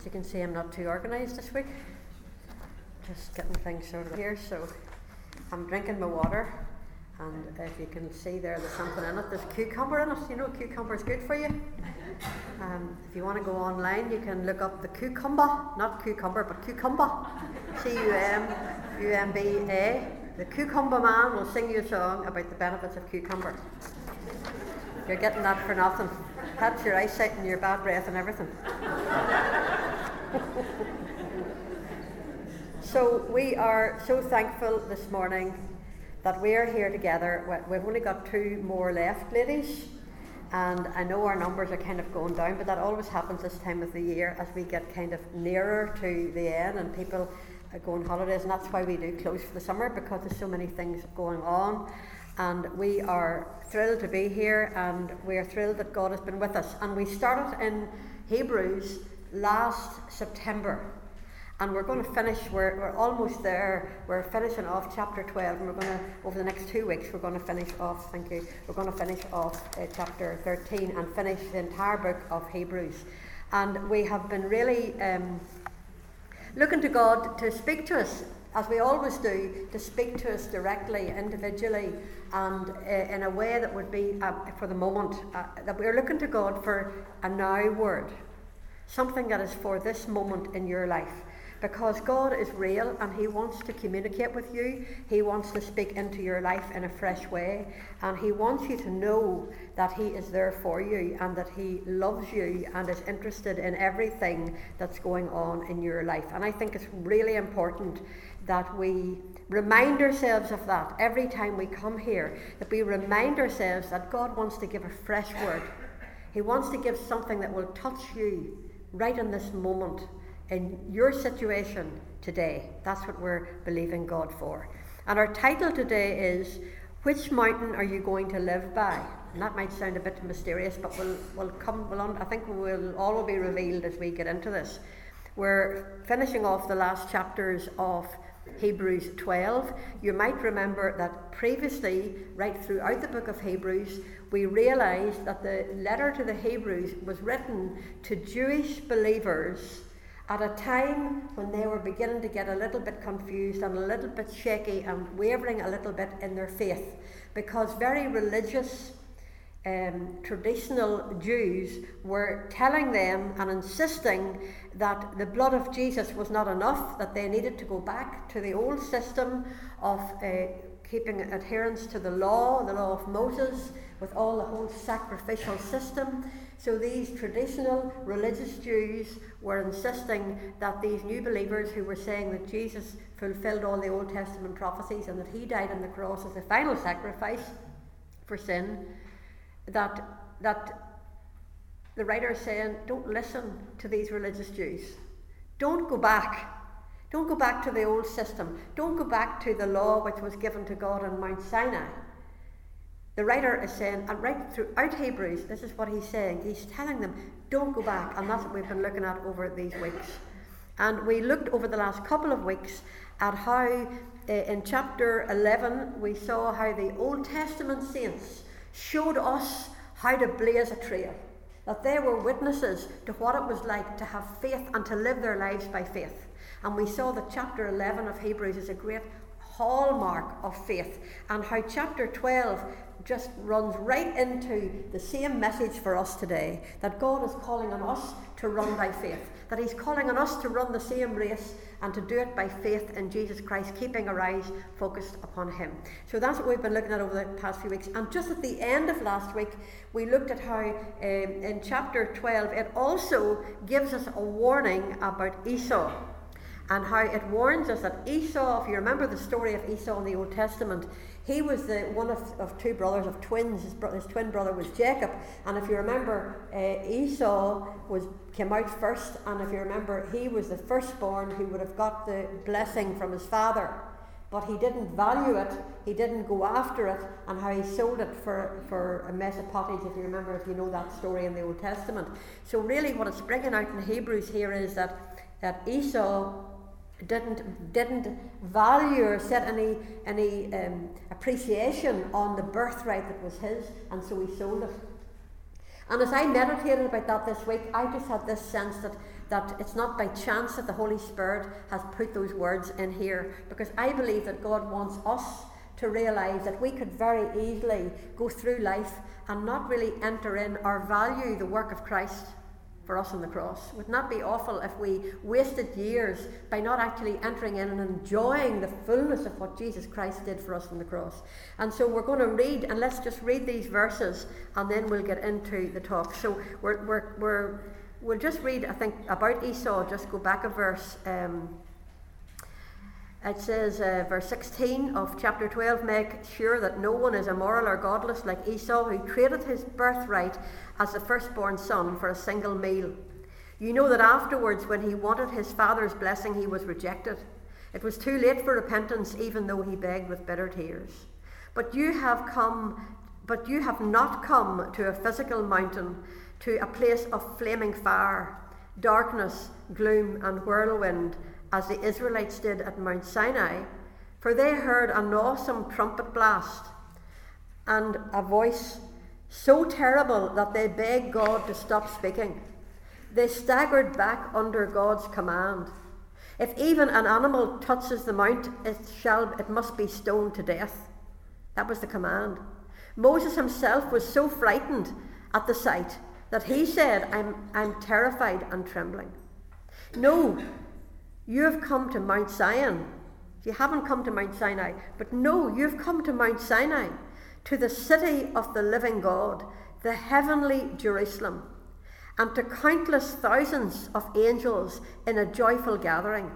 As you can see, I'm not too organised this week. Just getting things sorted here. So I'm drinking my water, and if you can see there, there's something in it. There's cucumber in it. You know, cucumber is good for you. Um, if you want to go online, you can look up the cucumber, not cucumber, but cucumber. C U M U M B A. The cucumber man will sing you a song about the benefits of cucumber. You're getting that for nothing. That's your eyesight and your bad breath and everything. So we are so thankful this morning that we are here together. We've only got two more left, ladies. And I know our numbers are kind of going down, but that always happens this time of the year as we get kind of nearer to the end and people go on holidays. And that's why we do close for the summer because there's so many things going on. And we are thrilled to be here and we are thrilled that God has been with us. And we started in Hebrews last September. And we're going to finish, we're, we're almost there. We're finishing off chapter 12, and we're going to, over the next two weeks, we're going to finish off, thank you, we're going to finish off uh, chapter 13 and finish the entire book of Hebrews. And we have been really um, looking to God to speak to us as we always do, to speak to us directly, individually, and uh, in a way that would be, uh, for the moment, uh, that we're looking to God for a now word, something that is for this moment in your life because God is real and He wants to communicate with you. He wants to speak into your life in a fresh way. And He wants you to know that He is there for you and that He loves you and is interested in everything that's going on in your life. And I think it's really important that we remind ourselves of that every time we come here, that we remind ourselves that God wants to give a fresh word. He wants to give something that will touch you right in this moment in your situation today. That's what we're believing God for. And our title today is Which Mountain Are You Going to Live By? And that might sound a bit mysterious, but we'll, we'll come, we'll I think we'll, all will be revealed as we get into this. We're finishing off the last chapters of Hebrews 12. You might remember that previously, right throughout the book of Hebrews, we realized that the letter to the Hebrews was written to Jewish believers at a time when they were beginning to get a little bit confused and a little bit shaky and wavering a little bit in their faith. Because very religious um, traditional Jews were telling them and insisting that the blood of Jesus was not enough, that they needed to go back to the old system of uh, keeping adherence to the law, the law of Moses, with all the whole sacrificial system. So these traditional religious Jews were insisting that these new believers who were saying that Jesus fulfilled all the Old Testament prophecies and that he died on the cross as the final sacrifice for sin, that that the writer is saying, don't listen to these religious Jews. Don't go back. Don't go back to the old system. Don't go back to the law which was given to God on Mount Sinai. The writer is saying, and right throughout Hebrews, this is what he's saying. He's telling them, don't go back. And that's what we've been looking at over these weeks. And we looked over the last couple of weeks at how, uh, in chapter 11, we saw how the Old Testament saints showed us how to blaze a trail. That they were witnesses to what it was like to have faith and to live their lives by faith. And we saw that chapter 11 of Hebrews is a great hallmark of faith, and how chapter 12 just runs right into the same message for us today that God is calling on us to run by faith, that He's calling on us to run the same race and to do it by faith in Jesus Christ, keeping our eyes focused upon Him. So that's what we've been looking at over the past few weeks. And just at the end of last week, we looked at how um, in chapter 12 it also gives us a warning about Esau and how it warns us that Esau, if you remember the story of Esau in the Old Testament, he was the one of, of two brothers of twins. His, his twin brother was Jacob, and if you remember, uh, Esau was came out first, and if you remember, he was the firstborn who would have got the blessing from his father. But he didn't value it, he didn't go after it, and how he sold it for, for a mess of pottage, if you remember, if you know that story in the Old Testament. So, really, what it's bringing out in Hebrews here is that, that Esau didn't didn't value or set any any um, appreciation on the birthright that was his, and so he sold it. And as I meditated about that this week, I just had this sense that that it's not by chance that the Holy Spirit has put those words in here, because I believe that God wants us to realize that we could very easily go through life and not really enter in or value the work of Christ for us on the cross. Would not be awful if we wasted years by not actually entering in and enjoying the fullness of what Jesus Christ did for us on the cross. And so we're going to read, and let's just read these verses, and then we'll get into the talk. So we're, we're, we're we'll just read, I think, about Esau. Just go back a verse. Um, it says, uh, verse 16 of chapter 12 Make sure that no one is immoral or godless like Esau, who traded his birthright as the firstborn son for a single meal. You know that afterwards, when he wanted his father's blessing, he was rejected. It was too late for repentance, even though he begged with bitter tears. But you have come, but you have not come to a physical mountain, to a place of flaming fire, darkness, gloom, and whirlwind as the Israelites did at Mount Sinai, for they heard an awesome trumpet blast and a voice so terrible that they begged God to stop speaking. They staggered back under God's command. If even an animal touches the mount, it shall it must be stoned to death. That was the command. Moses himself was so frightened at the sight that he said, I'm, I'm terrified and trembling. No, you have come to Mount Zion. You haven't come to Mount Sinai, but no, you've come to Mount Sinai, to the city of the living God, the heavenly Jerusalem, and to countless thousands of angels in a joyful gathering.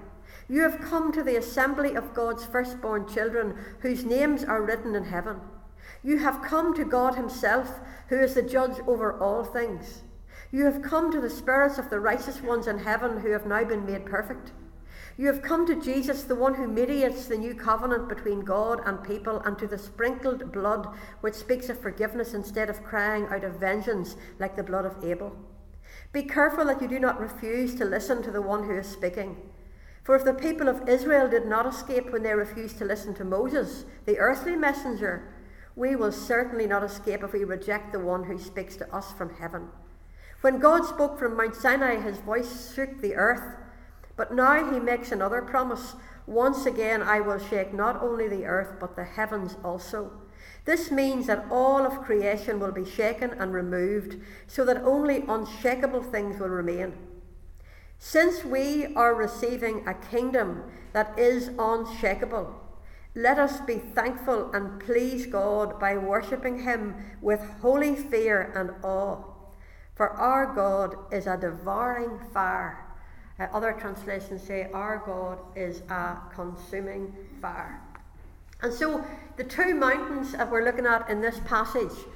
You have come to the assembly of God's firstborn children, whose names are written in heaven. You have come to God Himself, who is the judge over all things. You have come to the spirits of the righteous ones in heaven who have now been made perfect. You have come to Jesus, the one who mediates the new covenant between God and people, and to the sprinkled blood which speaks of forgiveness instead of crying out of vengeance like the blood of Abel. Be careful that you do not refuse to listen to the one who is speaking. For if the people of Israel did not escape when they refused to listen to Moses, the earthly messenger, we will certainly not escape if we reject the one who speaks to us from heaven. When God spoke from Mount Sinai, his voice shook the earth but now he makes another promise. Once again, I will shake not only the earth, but the heavens also. This means that all of creation will be shaken and removed, so that only unshakable things will remain. Since we are receiving a kingdom that is unshakable, let us be thankful and please God by worshipping Him with holy fear and awe. For our God is a devouring fire uh, other translations say, Our God is a consuming fire. And so the two mountains that we're looking at in this passage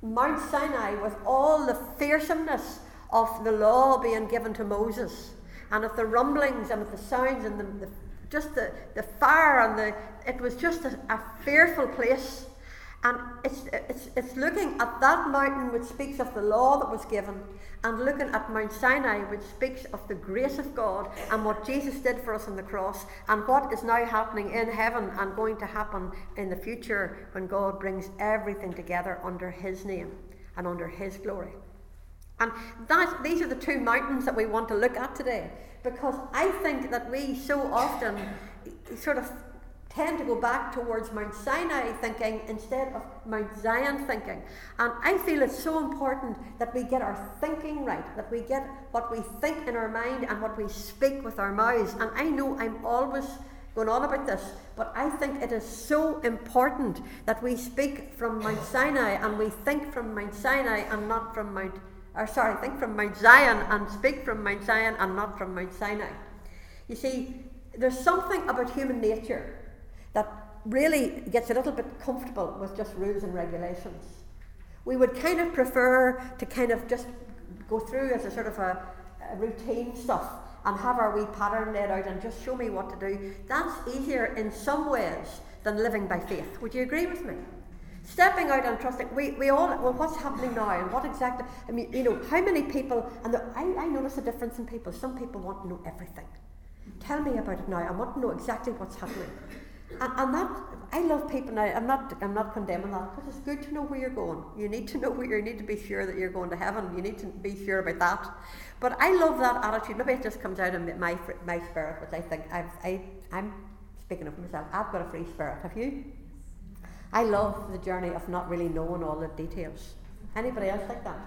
Mount Sinai, with all the fearsomeness of the law being given to Moses, and of the rumblings and of the sounds and the, the just the, the fire and the it was just a, a fearful place and it's, it's, it's looking at that mountain which speaks of the law that was given, and looking at Mount Sinai which speaks of the grace of God and what Jesus did for us on the cross, and what is now happening in heaven and going to happen in the future when God brings everything together under His name and under His glory. And that, these are the two mountains that we want to look at today, because I think that we so often sort of tend to go back towards Mount Sinai thinking instead of Mount Zion thinking. And I feel it's so important that we get our thinking right, that we get what we think in our mind and what we speak with our mouths. And I know I'm always going on about this, but I think it is so important that we speak from Mount Sinai and we think from Mount Sinai and not from Mount, or sorry, think from Mount Zion and speak from Mount Zion and not from Mount Sinai. You see, there's something about human nature that really gets a little bit comfortable with just rules and regulations. We would kind of prefer to kind of just go through as a sort of a, a routine stuff and have our wee pattern laid out and just show me what to do. That's easier in some ways than living by faith. Would you agree with me? Stepping out and trusting. We, we all, well, what's happening now and what exactly, I mean, you know, how many people, and the, I, I notice a difference in people. Some people want to know everything. Tell me about it now. I want to know exactly what's happening. And, and that, I love people now. I'm not I'm not condemning that because it's good to know where you're going. You need to know where you need to be sure that you're going to heaven. You need to be sure about that. But I love that attitude. Maybe it just comes out of my my spirit, which I think I've, I I'm speaking of myself. I've got a free spirit. Have you? I love the journey of not really knowing all the details. Anybody else like that?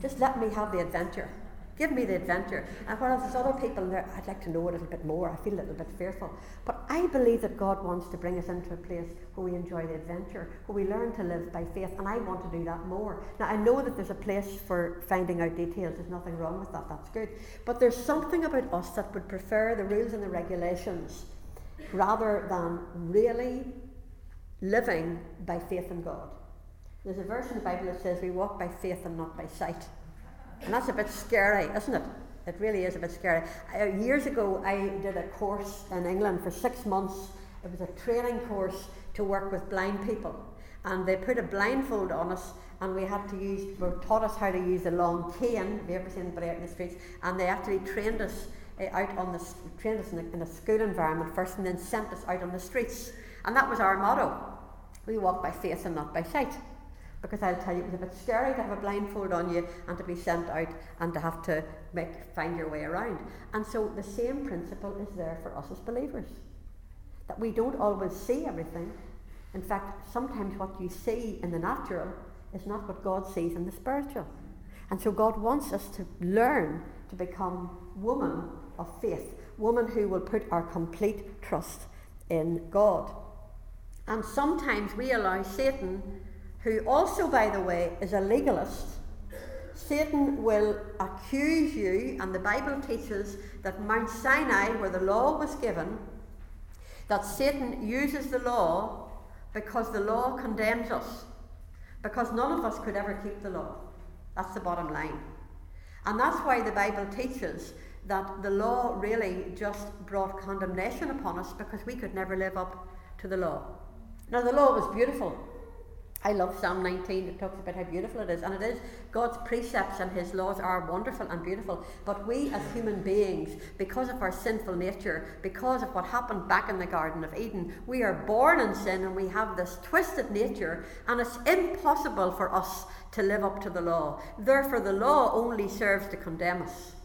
Just let me have the adventure. Give me the adventure. And whereas there's other people there, I'd like to know a little bit more. I feel a little bit fearful. But I believe that God wants to bring us into a place where we enjoy the adventure, where we learn to live by faith. And I want to do that more. Now, I know that there's a place for finding out details. There's nothing wrong with that. That's good. But there's something about us that would prefer the rules and the regulations rather than really living by faith in God. There's a verse in the Bible that says we walk by faith and not by sight. And that's a bit scary, isn't it? It really is a bit scary. Years ago, I did a course in England for six months. It was a training course to work with blind people. And they put a blindfold on us, and we had to use, were taught us how to use a long cane. Have you ever seen anybody out in the streets? And they actually trained us uh, out on the trained us in a, in a school environment first, and then sent us out on the streets. And that was our motto: we walk by faith and not by sight. Because I'll tell you, it was a bit scary to have a blindfold on you and to be sent out and to have to make, find your way around. And so the same principle is there for us as believers. That we don't always see everything. In fact, sometimes what you see in the natural is not what God sees in the spiritual. And so God wants us to learn to become women of faith, women who will put our complete trust in God. And sometimes we allow Satan who also, by the way, is a legalist, Satan will accuse you, and the Bible teaches that Mount Sinai, where the law was given, that Satan uses the law because the law condemns us. Because none of us could ever keep the law. That's the bottom line. And that's why the Bible teaches that the law really just brought condemnation upon us because we could never live up to the law. Now, the law was beautiful. I love Psalm 19. It talks about how beautiful it is. And it is. God's precepts and His laws are wonderful and beautiful. But we as human beings, because of our sinful nature, because of what happened back in the Garden of Eden, we are born in sin and we have this twisted nature. And it's impossible for us to live up to the law. Therefore, the law only serves to condemn us.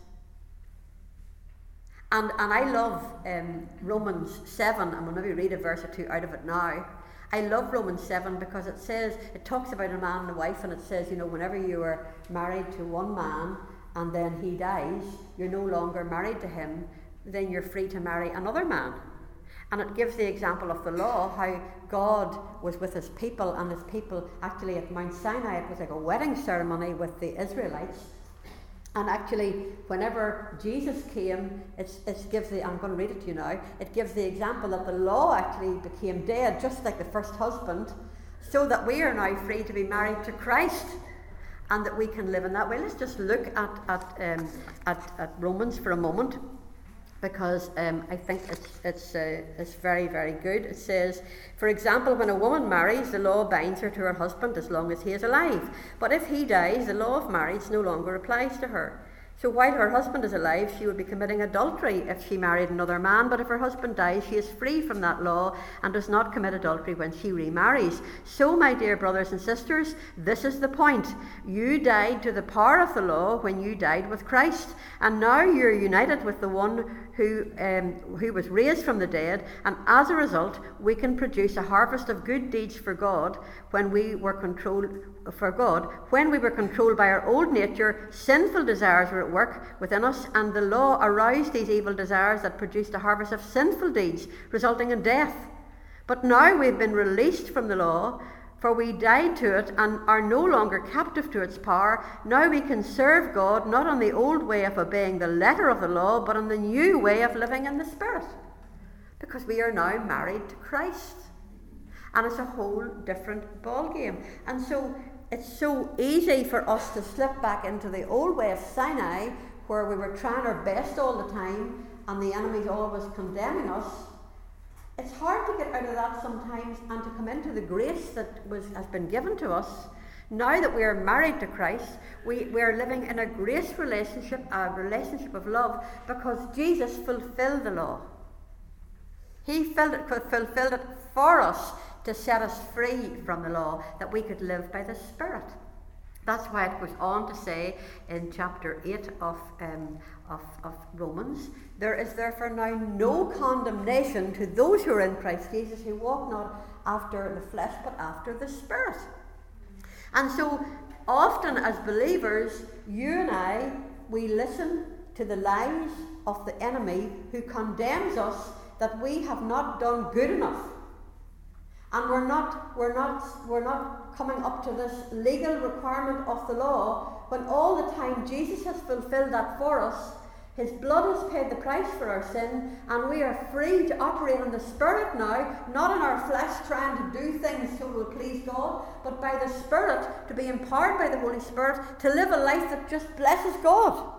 And, and I love um, Romans 7. I'm going to maybe read a verse or two out of it now. I love Romans 7 because it says, it talks about a man and a wife, and it says, you know, whenever you are married to one man and then he dies, you're no longer married to him, then you're free to marry another man. And it gives the example of the law, how God was with his people, and his people actually at Mount Sinai, it was like a wedding ceremony with the Israelites and actually, whenever Jesus came, it gives the, I'm going to read it to you now, it gives the example that the law actually became dead, just like the first husband, so that we are now free to be married to Christ and that we can live in that way. Let's just look at, at, um, at, at Romans for a moment because um, I think it's, it's, uh, it's very, very good. It says, for example, when a woman marries, the law binds her to her husband as long as he is alive. But if he dies, the law of marriage no longer applies to her. So while her husband is alive, she would be committing adultery if she married another man, but if her husband dies, she is free from that law and does not commit adultery when she remarries. So, my dear brothers and sisters, this is the point. You died to the power of the law when you died with Christ, and now you're united with the one who, um, who was raised from the dead, and as a result, we can produce a harvest of good deeds for God when we were controlled for God. When we were controlled by our old nature, sinful desires were at work within us, and the law aroused these evil desires that produced a harvest of sinful deeds, resulting in death. But now we've been released from the law for we died to it and are no longer captive to its power. Now we can serve God not on the old way of obeying the letter of the law, but on the new way of living in the Spirit. Because we are now married to Christ. And it's a whole different ballgame. And so it's so easy for us to slip back into the old way of Sinai, where we were trying our best all the time and the enemy's always condemning us it's hard to get out of that sometimes and to come into the grace that was, has been given to us. Now that we are married to Christ, we, we are living in a grace relationship, a relationship of love, because Jesus fulfilled the law. He fulfilled it for us to set us free from the law, that we could live by the Spirit. That's why it goes on to say in chapter 8 of, um, of, of Romans, there is therefore now no condemnation to those who are in Christ Jesus, who walk not after the flesh, but after the Spirit. And so often as believers, you and I, we listen to the lies of the enemy who condemns us that we have not done good enough. And we're not, we're not, we're not coming up to this legal requirement of the law when all the time Jesus has fulfilled that for us. His blood has paid the price for our sin, and we are free to operate in the Spirit now, not in our flesh trying to do things so we'll please God, but by the Spirit, to be empowered by the Holy Spirit, to live a life that just blesses God.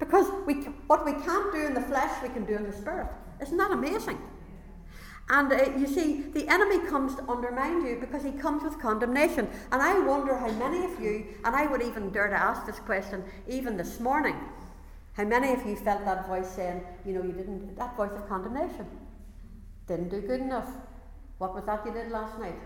Because we, what we can't do in the flesh, we can do in the Spirit. Isn't that amazing? And uh, you see, the enemy comes to undermine you because he comes with condemnation. And I wonder how many of you, and I would even dare to ask this question even this morning, how many of you felt that voice saying, you know, you didn't, that voice of condemnation, didn't do good enough. What was that you did last night?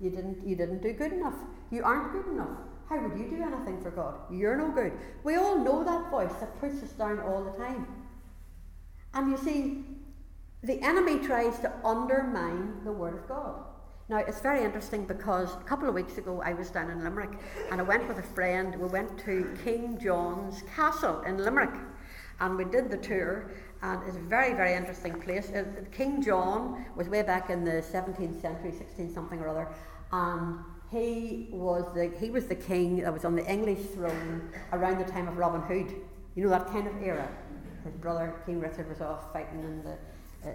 You didn't, you didn't do good enough. You aren't good enough. How would you do anything for God? You're no good. We all know that voice that puts us down all the time. And you see, the enemy tries to undermine the Word of God. Now, it's very interesting because a couple of weeks ago I was down in Limerick and I went with a friend. We went to King John's Castle in Limerick and we did the tour. And it's a very, very interesting place. Uh, King John was way back in the 17th century, 16 something or other, and he was the he was the king that was on the English throne around the time of Robin Hood. You know that kind of era. His brother King Richard was off fighting in the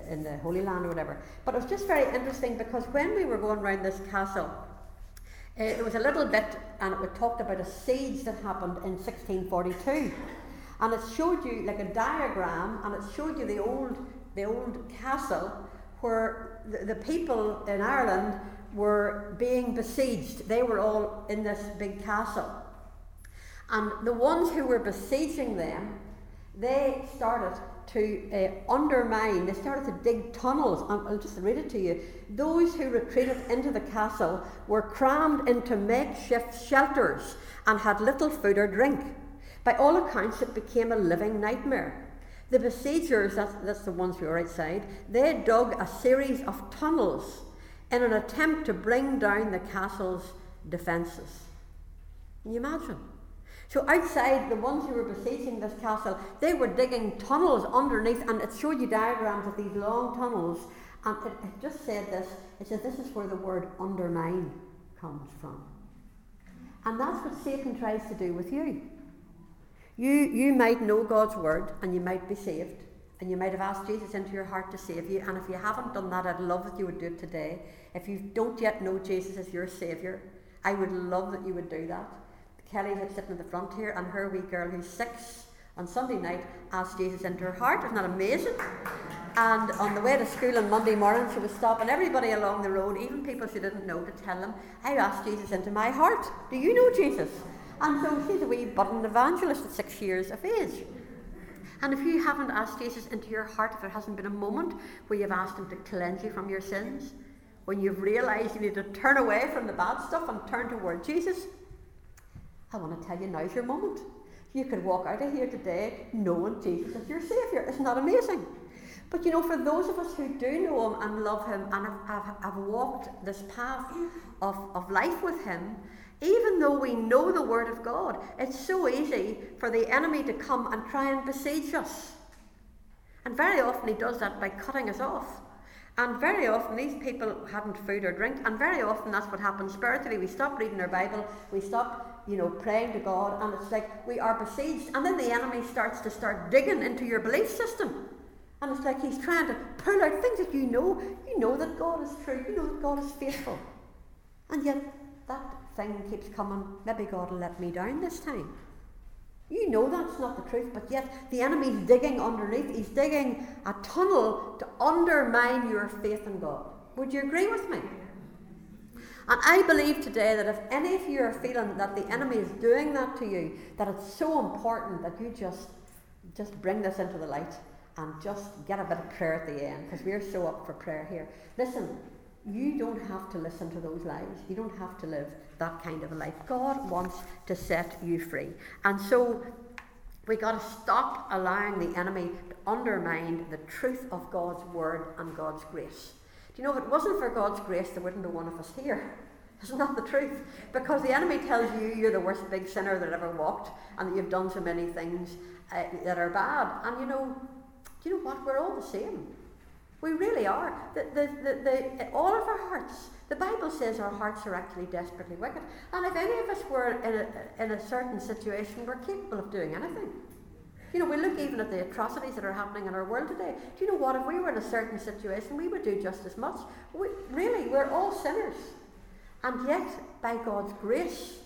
in the Holy Land or whatever. But it was just very interesting because when we were going around this castle, uh, it was a little bit, and it talked about a siege that happened in 1642, and it showed you like a diagram, and it showed you the old the old castle where the, the people in Ireland were being besieged. They were all in this big castle. And the ones who were besieging them, they started to uh, undermine, they started to dig tunnels. I'll just read it to you. Those who retreated into the castle were crammed into makeshift shelters and had little food or drink. By all accounts, it became a living nightmare. The besiegers, that's, that's the ones who were outside, they dug a series of tunnels in an attempt to bring down the castle's defences. Can you imagine? So outside, the ones who were besieging this castle, they were digging tunnels underneath, and it showed you diagrams of these long tunnels. And it, it just said this. It said this is where the word undermine comes from. And that's what Satan tries to do with you. You, you might know God's word and you might be saved. And you might have asked Jesus into your heart to save you. And if you haven't done that, I'd love that you would do it today. If you don't yet know Jesus as your Saviour, I would love that you would do that. Kelly is sitting in the front here, and her wee girl who's six on Sunday night asked Jesus into her heart. Isn't that amazing? And on the way to school on Monday morning, she was stopping everybody along the road, even people she didn't know, to tell them, I asked Jesus into my heart. Do you know Jesus? And so she's a wee budding evangelist at six years of age. And if you haven't asked Jesus into your heart, if there hasn't been a moment where you've asked him to cleanse you from your sins, when you've realised you need to turn away from the bad stuff and turn toward Jesus, I want to tell you now's your moment. You could walk out of here today knowing Jesus is your Saviour. Isn't that amazing? But you know, for those of us who do know Him and love Him and have, have, have walked this path of, of life with Him, even though we know the Word of God, it's so easy for the enemy to come and try and besiege us. And very often he does that by cutting us off. And very often these people hadn't food or drink, and very often that's what happens spiritually. We stop reading our Bible, we stop, you know, praying to God, and it's like we are besieged, and then the enemy starts to start digging into your belief system. And it's like he's trying to pull out things that you know. You know that God is true, you know that God is faithful. And yet that thing keeps coming, maybe God will let me down this time. You know that's not the truth, but yet the enemy's digging underneath. He's digging a tunnel to undermine your faith in God. Would you agree with me? And I believe today that if any of you are feeling that the enemy is doing that to you, that it's so important that you just just bring this into the light and just get a bit of prayer at the end, because we're so up for prayer here. Listen, you don't have to listen to those lies. You don't have to live that kind of a life. God wants to set you free. And so we got to stop allowing the enemy to undermine the truth of God's word and God's grace. Do you know if it wasn't for God's grace, there wouldn't be one of us here. Isn't that the truth? Because the enemy tells you you're the worst big sinner that ever walked and that you've done so many things uh, that are bad. And you know, do you know what? We're all the same. We really are. The, the, the, the, all of our hearts, the Bible says our hearts are actually desperately wicked. And if any of us were in a, in a certain situation, we're capable of doing anything. You know, we look even at the atrocities that are happening in our world today. Do you know what? If we were in a certain situation, we would do just as much. We, really, we're all sinners. And yet, by God's grace,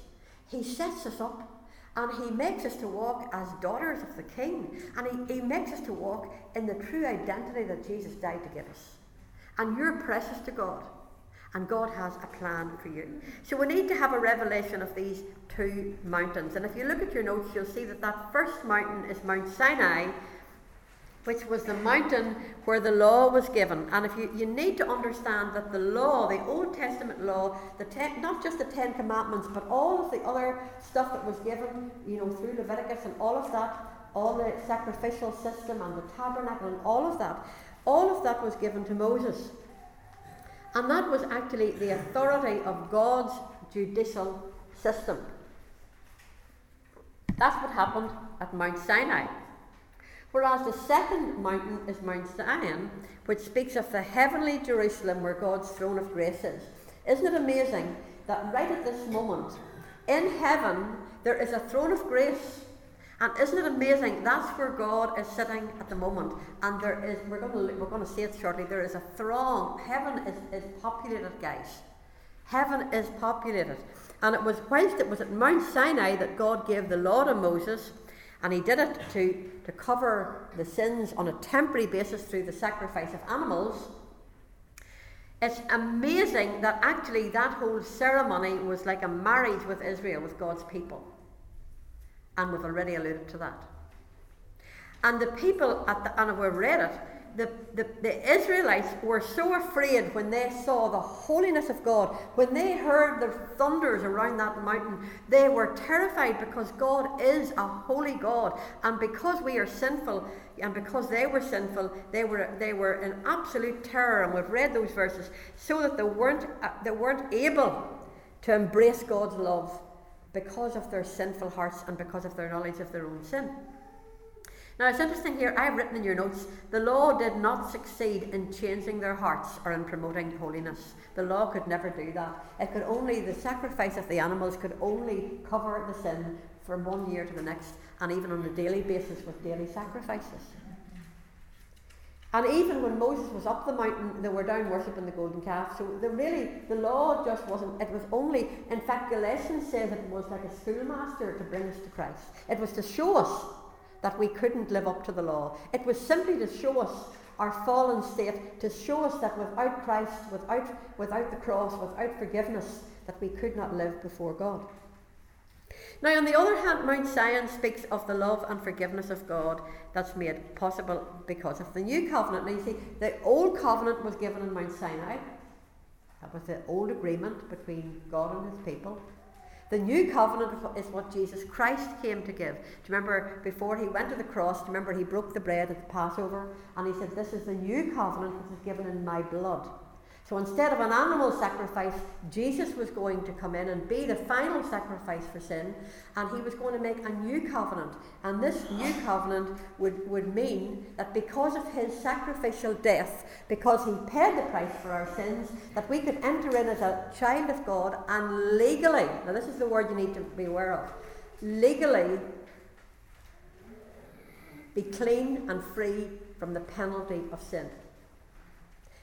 He sets us up and He makes us to walk as daughters of the King. And he, he makes us to walk in the true identity that Jesus died to give us. And you're precious to God. And God has a plan for you. So we need to have a revelation of these two mountains. And if you look at your notes, you'll see that that first mountain is Mount Sinai, which was the mountain where the law was given. And if you, you need to understand that the law, the Old Testament law, the ten, not just the Ten Commandments, but all of the other stuff that was given, you know, through Leviticus and all of that, all the sacrificial system and the tabernacle and all of that, all of that was given to Moses. And that was actually the authority of God's judicial system. That's what happened at Mount Sinai. Whereas the second mountain is Mount Zion, which speaks of the heavenly Jerusalem where God's throne of grace is. Isn't it amazing that right at this moment, in heaven, there is a throne of grace? And isn't it amazing? That's where God is sitting at the moment. And there is, we're going to, we're going to see it shortly, there is a throng. Heaven is, is populated, guys. Heaven is populated. And it was whilst it was at Mount Sinai that God gave the law to Moses and he did it to, to cover the sins on a temporary basis through the sacrifice of animals. It's amazing that actually that whole ceremony was like a marriage with Israel, with God's people. And we've already alluded to that. And the people at the, and we've read it, the, the, the Israelites were so afraid when they saw the holiness of God, when they heard the thunders around that mountain, they were terrified because God is a holy God. And because we are sinful, and because they were sinful, they were, they were in absolute terror. And we've read those verses so that they weren't, uh, they weren't able to embrace God's love because of their sinful hearts and because of their knowledge of their own sin. Now it's interesting here, I've written in your notes, the law did not succeed in changing their hearts or in promoting holiness. The law could never do that. It could only, the sacrifice of the animals could only cover the sin from one year to the next, and even on a daily basis with daily sacrifices. And even when Moses was up the mountain, they were down worshipping the golden calf. So the really, the law just wasn't, it was only, in fact, Galatians says it was like a schoolmaster to bring us to Christ. It was to show us that we couldn't live up to the law. It was simply to show us our fallen state, to show us that without Christ, without, without the cross, without forgiveness, that we could not live before God. Now, on the other hand, Mount Zion speaks of the love and forgiveness of God that's made possible because of the new covenant. Now, you see, the old covenant was given in Mount Sinai. That was the old agreement between God and his people. The new covenant is what Jesus Christ came to give. Do you remember before he went to the cross, do you remember he broke the bread at the Passover and he said, This is the new covenant which is given in my blood. So instead of an animal sacrifice, Jesus was going to come in and be the final sacrifice for sin, and he was going to make a new covenant. And this new covenant would, would mean that because of his sacrificial death, because he paid the price for our sins, that we could enter in as a child of God and legally, now this is the word you need to be aware of, legally be clean and free from the penalty of sin.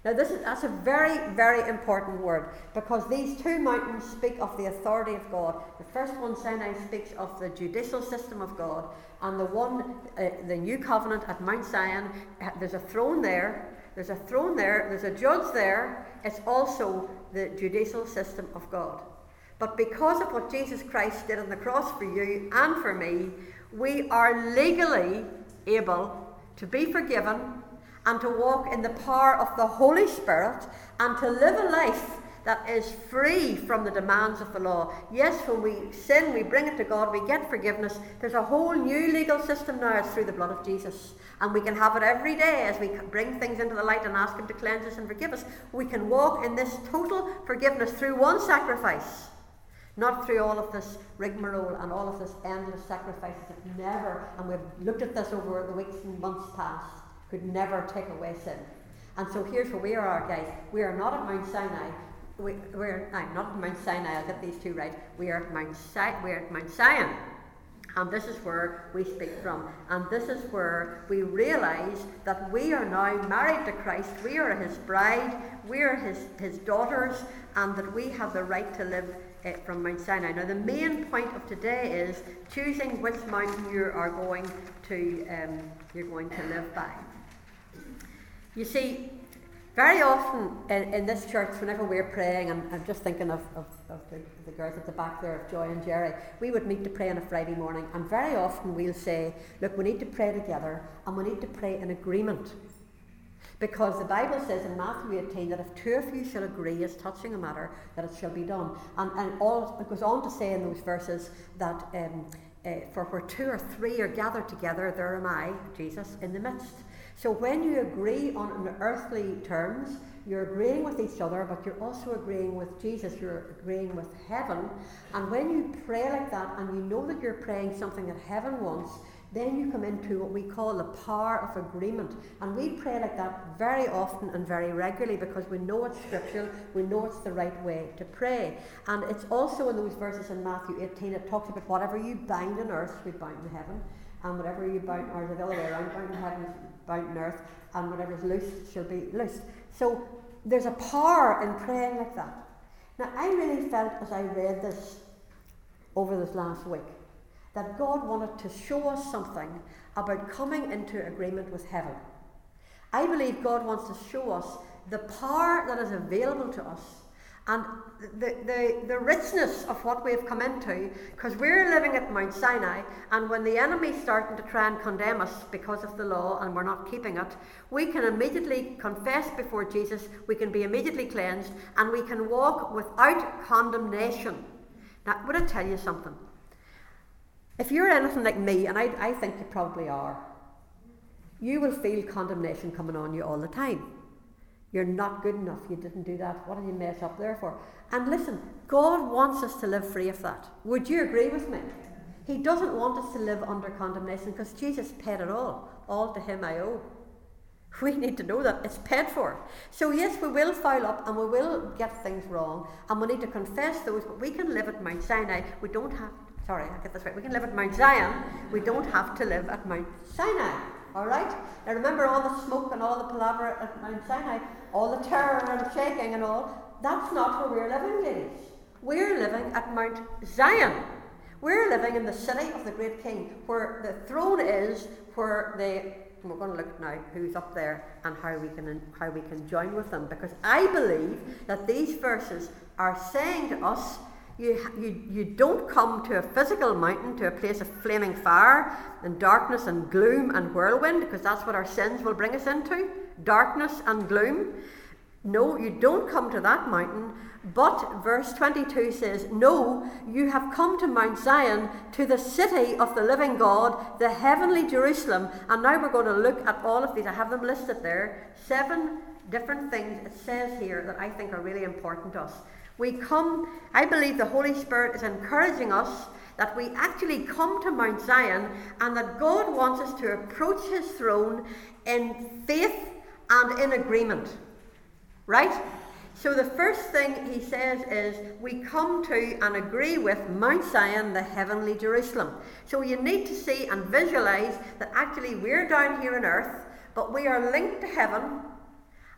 Now, this is, that's a very, very important word because these two mountains speak of the authority of God. The first one, Sinai, speaks of the judicial system of God, and the one, uh, the new covenant at Mount Zion, uh, there's a throne there. There's a throne there. There's a judge there. It's also the judicial system of God. But because of what Jesus Christ did on the cross for you and for me, we are legally able to be forgiven and to walk in the power of the Holy Spirit and to live a life that is free from the demands of the law. Yes, when we sin, we bring it to God, we get forgiveness. There's a whole new legal system now, it's through the blood of Jesus. And we can have it every day as we bring things into the light and ask Him to cleanse us and forgive us. We can walk in this total forgiveness through one sacrifice. Not through all of this rigmarole and all of this endless sacrifices that never, and we've looked at this over the weeks and months past, could never take away sin. And so here's where we are, guys. We are not at Mount Sinai. We, are no, not at Mount Sinai. I'll get these two right. We are at Mount si- we're at Mount Zion, and this is where we speak from. And this is where we realize that we are now married to Christ. We are His bride. We are His His daughters, and that we have the right to live uh, from Mount Sinai. Now, the main point of today is choosing which mountain you are going to um, you're going to live by. You see, very often in, in this church, whenever we're praying, and I'm just thinking of, of, of the, the, girls at the back there, of Joy and Jerry, we would meet to pray on a Friday morning, and very often we'll say, Look, we need to pray together, and we need to pray in agreement. Because the Bible says in Matthew 18 that if two of you shall agree as touching a matter, that it shall be done. And, and all, it goes on to say in those verses that um, uh, for where two or three are gathered together, there am I, Jesus, in the midst. So when you agree on earthly terms, you're agreeing with each other, but you're also agreeing with Jesus, you're agreeing with heaven. And when you pray like that and you know that you're praying something that heaven wants, then you come into what we call the power of agreement. And we pray like that very often and very regularly because we know it's scriptural, we know it's the right way to pray. And it's also in those verses in Matthew 18, it talks about whatever you bind on earth, we bind in heaven, and whatever you bind, or the other way around, bind in heaven, bound on earth, and whatever is loosed shall be loosed. So there's a power in praying like that. Now, I really felt as I read this over this last week that God wanted to show us something about coming into agreement with heaven. I believe God wants to show us the power that is available to us and the, the, the richness of what we've come into, because we're living at Mount Sinai, and when the enemy's starting to try and condemn us because of the law and we're not keeping it, we can immediately confess before Jesus, we can be immediately cleansed, and we can walk without condemnation. Now, would I tell you something? If you're anything like me, and I, I think you probably are, you will feel condemnation coming on you all the time. You're not good enough. You didn't do that. What did you mess up there for? And listen, God wants us to live free of that. Would you agree with me? He doesn't want us to live under condemnation because Jesus paid it all. All to Him I owe. We need to know that it's paid for. So, yes, we will foul up and we will get things wrong and we need to confess those, but we can live at Mount Sinai. We don't have Sorry, I get this right. We can live at Mount Zion. We don't have to live at Mount Sinai. All right? Now remember all the smoke and all the palaver at Mount Sinai, all the terror and shaking and all. That's not where we're living, ladies. We're living at Mount Zion. We're living in the city of the great king, where the throne is, where the we're going to look now who's up there and how we can how we can join with them because I believe that these verses are saying to us you, you, you don't come to a physical mountain, to a place of flaming fire and darkness and gloom and whirlwind, because that's what our sins will bring us into darkness and gloom. No, you don't come to that mountain, but verse 22 says, No, you have come to Mount Zion, to the city of the living God, the heavenly Jerusalem. And now we're going to look at all of these. I have them listed there. Seven different things it says here that I think are really important to us. We come, I believe the Holy Spirit is encouraging us that we actually come to Mount Zion and that God wants us to approach his throne in faith and in agreement. Right? So the first thing he says is we come to and agree with Mount Zion, the heavenly Jerusalem. So you need to see and visualize that actually we're down here on earth, but we are linked to heaven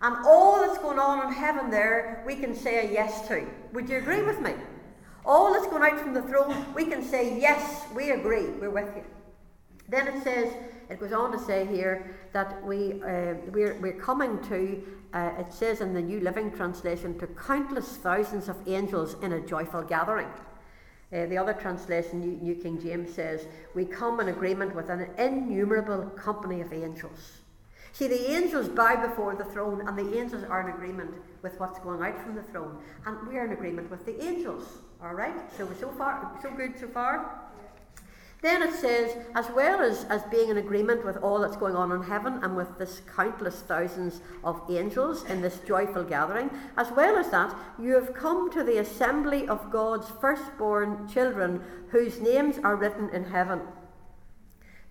and all that's going on in heaven there, we can say a yes to. Would you agree with me? All that's going out from the throne, we can say, yes, we agree, we're with you. Then it says, it goes on to say here that we, uh, we're, we're coming to, uh, it says in the New Living Translation, to countless thousands of angels in a joyful gathering. Uh, the other translation, New, New King James, says, We come in agreement with an innumerable company of angels. See, the angels bow before the throne, and the angels are in agreement with what's going out from the throne, and we're in agreement with the angels. All right. So so far, so good so far. Then it says, as well as, as being in agreement with all that's going on in heaven and with this countless thousands of angels in this joyful gathering, as well as that, you have come to the assembly of God's firstborn children whose names are written in heaven.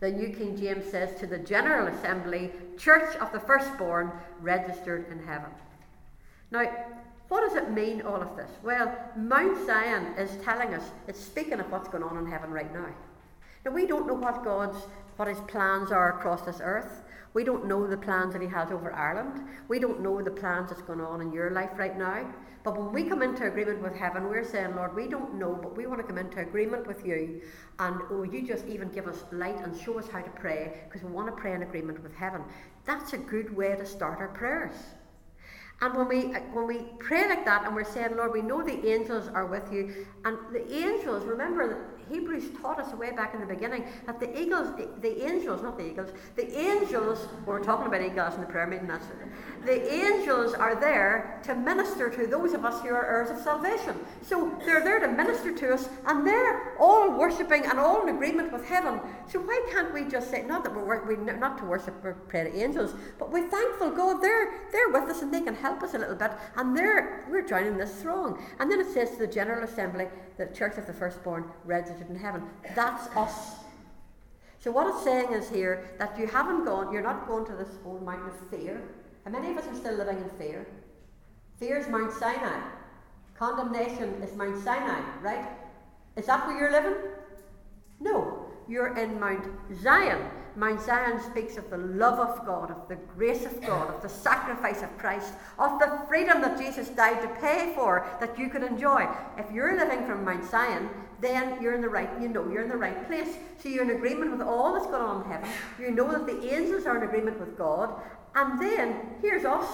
The New King James says, to the General Assembly, Church of the Firstborn, registered in heaven. Now, what does it mean, all of this? Well, Mount Zion is telling us, it's speaking of what's going on in heaven right now. Now, we don't know what God's, what his plans are across this earth. We don't know the plans that he has over Ireland. We don't know the plans that's going on in your life right now. But when we come into agreement with heaven, we're saying, Lord, we don't know, but we want to come into agreement with you. And oh, you just even give us light and show us how to pray because we want to pray in agreement with heaven. That's a good way to start our prayers. And when we uh, when we pray like that and we're saying, Lord, we know the angels are with you, and the angels, remember Hebrews taught us way back in the beginning that the eagles, the, the angels, not the eagles, the angels, we're talking about eagles in the prayer meeting, that's it. The angels are there to minister to those of us who are heirs of salvation. So they're there to minister to us, and they're all worshipping and all in agreement with heaven. So why can't we just say, not that we're, we not to worship or pray to angels, but we're thankful God, they're, they're with us and they can help us a little bit, and they're, we're joining this throng. And then it says to the General Assembly, the Church of the Firstborn, registered in heaven. That's us. So what it's saying is here that you haven't gone, you're not going to this old mountain of fear. How many of us are still living in fear? Fear is Mount Sinai. Condemnation is Mount Sinai, right? Is that where you're living? No. You're in Mount Zion. Mount Zion speaks of the love of God, of the grace of God, of the sacrifice of Christ, of the freedom that Jesus died to pay for that you could enjoy. If you're living from Mount Zion, then you're in the right, you know you're in the right place. So you're in agreement with all that's going on in heaven. You know that the angels are in agreement with God. And then here's us.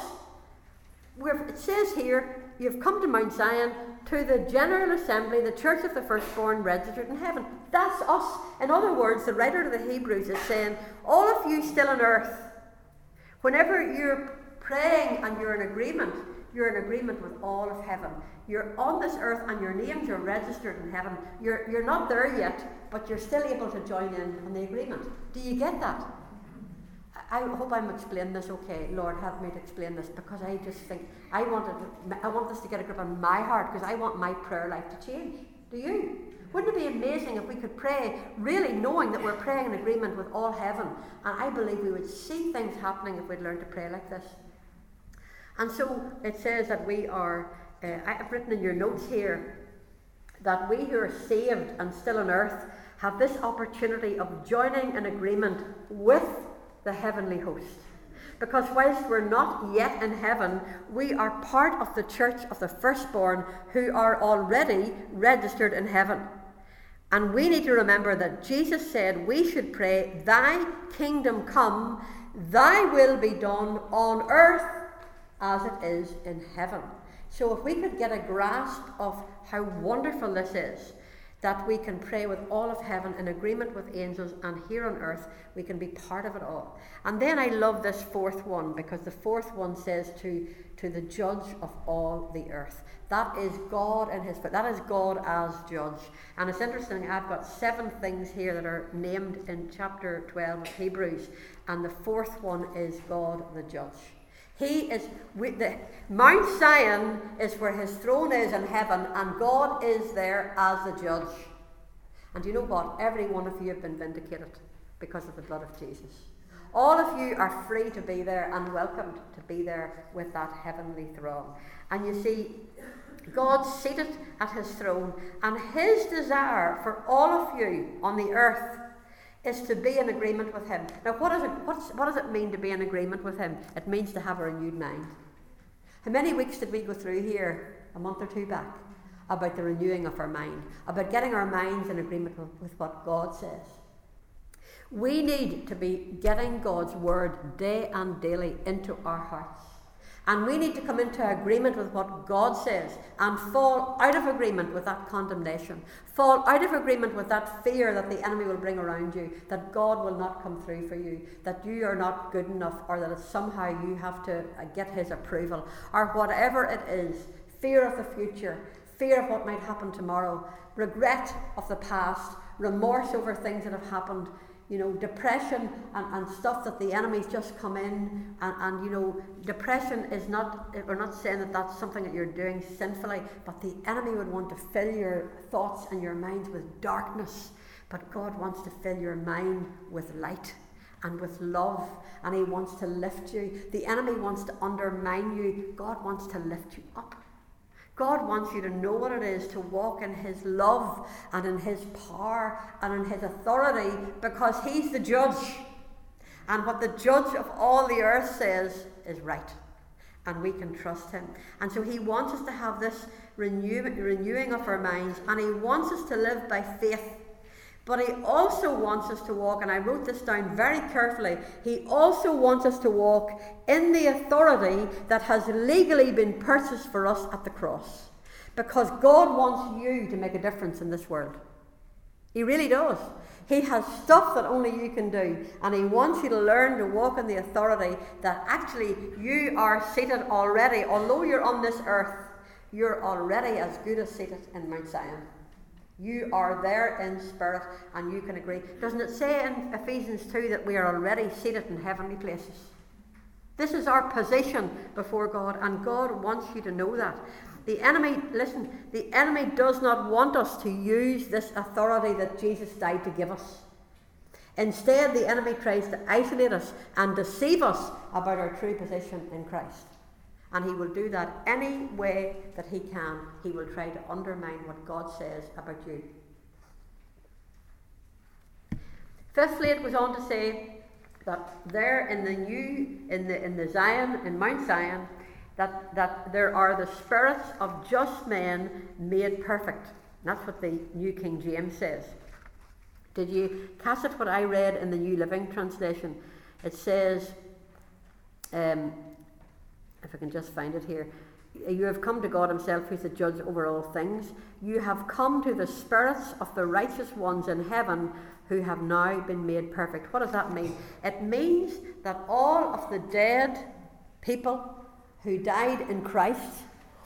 We're, it says here, you've come to Mount Zion, to the General Assembly, the Church of the Firstborn registered in heaven. That's us. In other words, the writer of the Hebrews is saying, all of you still on earth, whenever you're praying and you're in agreement, you're in agreement with all of heaven. You're on this earth and your names are registered in heaven. You're, you're not there yet, but you're still able to join in on the agreement. Do you get that? I hope I'm explaining this okay. Lord, help me to explain this because I just think I wanted, I want this to get a grip on my heart because I want my prayer life to change. Do you? Wouldn't it be amazing if we could pray really knowing that we're praying in agreement with all heaven? And I believe we would see things happening if we'd learn to pray like this. And so it says that we are, uh, I've written in your notes here, that we who are saved and still on earth have this opportunity of joining in agreement with the heavenly host. Because whilst we're not yet in heaven, we are part of the church of the firstborn who are already registered in heaven. And we need to remember that Jesus said we should pray, Thy kingdom come, Thy will be done on earth as it is in heaven. So if we could get a grasp of how wonderful this is, that we can pray with all of heaven in agreement with angels, and here on earth we can be part of it all. And then I love this fourth one because the fourth one says to, to the judge of all the earth. That is God and his that is God as judge. And it's interesting, I've got seven things here that are named in chapter 12 of Hebrews, and the fourth one is God the judge. He is the Mount Zion is where his throne is in heaven, and God is there as the judge. And you know what? Every one of you have been vindicated because of the blood of Jesus. All of you are free to be there and welcomed to be there with that heavenly throne. And you see, God's seated at his throne, and his desire for all of you on the earth is to be in agreement with Him. Now, what, is it, what does it mean to be in agreement with Him? It means to have a renewed mind. How many weeks did we go through here a month or two back about the renewing of our mind, about getting our minds in agreement with, with what God says? We need to be getting God's word day and daily into our hearts. And we need to come into agreement with what God says and fall out of agreement with that condemnation. Fall out of agreement with that fear that the enemy will bring around you, that God will not come through for you, that you are not good enough, or that somehow you have to uh, get his approval, or whatever it is. Fear of the future, fear of what might happen tomorrow, regret of the past, remorse over things that have happened you know, depression and, and stuff that the enemy's just come in, and, and you know, depression is not, we're not saying that that's something that you're doing sinfully, but the enemy would want to fill your thoughts and your minds with darkness. But God wants to fill your mind with light and with love, and He wants to lift you. The enemy wants to undermine you, God wants to lift you up. God wants you to know what it is to walk in His love and in His power and in His authority because He's the judge. And what the judge of all the earth says is right. And we can trust Him. And so He wants us to have this renew- renewing of our minds and He wants us to live by faith but he also wants us to walk, and I wrote this down very carefully. He also wants us to walk in the authority that has legally been purchased for us at the cross. Because God wants you to make a difference in this world. He really does. He has stuff that only you can do, and He wants you to learn to walk in the authority that actually you are seated already. Although you're on this earth, you're already as good as seated in Mount Zion. You are there in spirit and you can agree. Doesn't it say in Ephesians 2 that we are already seated in heavenly places? This is our position before God, and God wants you to know that. The enemy, listen, the enemy does not want us to use this authority that Jesus died to give us. Instead, the enemy tries to isolate us and deceive us about our true position in Christ. And he will do that any way that he can. He will try to undermine what God says about you. Fifthly, it was on to say that there in the new, in the, in the Zion, in Mount Zion, that, that there are the spirits of just men made perfect. That's what the New King James says. Did you catch it what I read in the New Living Translation? It says, um, if I can just find it here. You have come to God Himself, who's the judge over all things. You have come to the spirits of the righteous ones in heaven who have now been made perfect. What does that mean? It means that all of the dead people who died in Christ,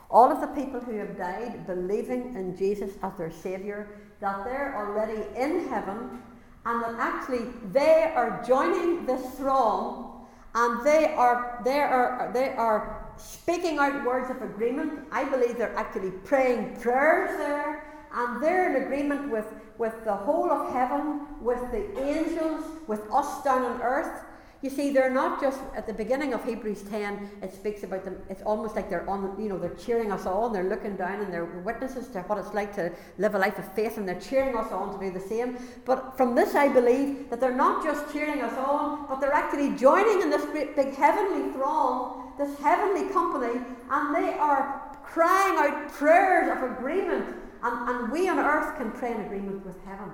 all of the people who have died believing in Jesus as their Saviour, that they're already in heaven and that actually they are joining this throng and they are they are they are speaking out words of agreement. I believe they're actually praying prayers there, and they're in agreement with with the whole of heaven, with the angels, with us down on earth. You see, they're not just at the beginning of Hebrews 10, it speaks about them, it's almost like they're on, you know, they're cheering us on, they're looking down and they're witnesses to what it's like to live a life of faith and they're cheering us on to do the same. But from this, I believe that they're not just cheering us on, but they're actually joining in this great big heavenly throng, this heavenly company, and they are crying out prayers of agreement. And, and we on earth can pray in agreement with heaven.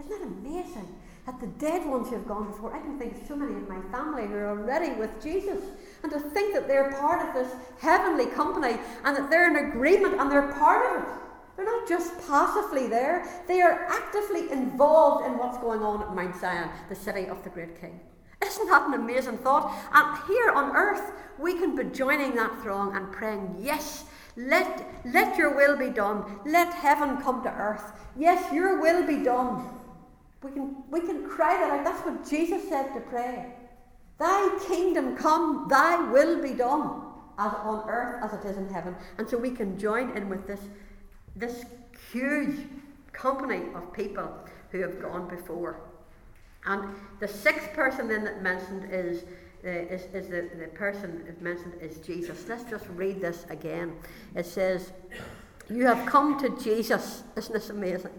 Isn't that amazing? That the dead ones who have gone before, I can think of so many in my family who are already with Jesus. And to think that they're part of this heavenly company and that they're in agreement and they're part of it. They're not just passively there, they are actively involved in what's going on at Mount Zion, the city of the great king. Isn't that an amazing thought? And here on earth, we can be joining that throng and praying, Yes, let, let your will be done. Let heaven come to earth. Yes, your will be done. We can, we can cry that out. That's what Jesus said to pray. Thy kingdom come, thy will be done, as on earth as it is in heaven. And so we can join in with this, this huge company of people who have gone before. And the sixth person then that mentioned is, uh, is, is the, the person mentioned is Jesus. Let's just read this again. It says, You have come to Jesus. Isn't this amazing?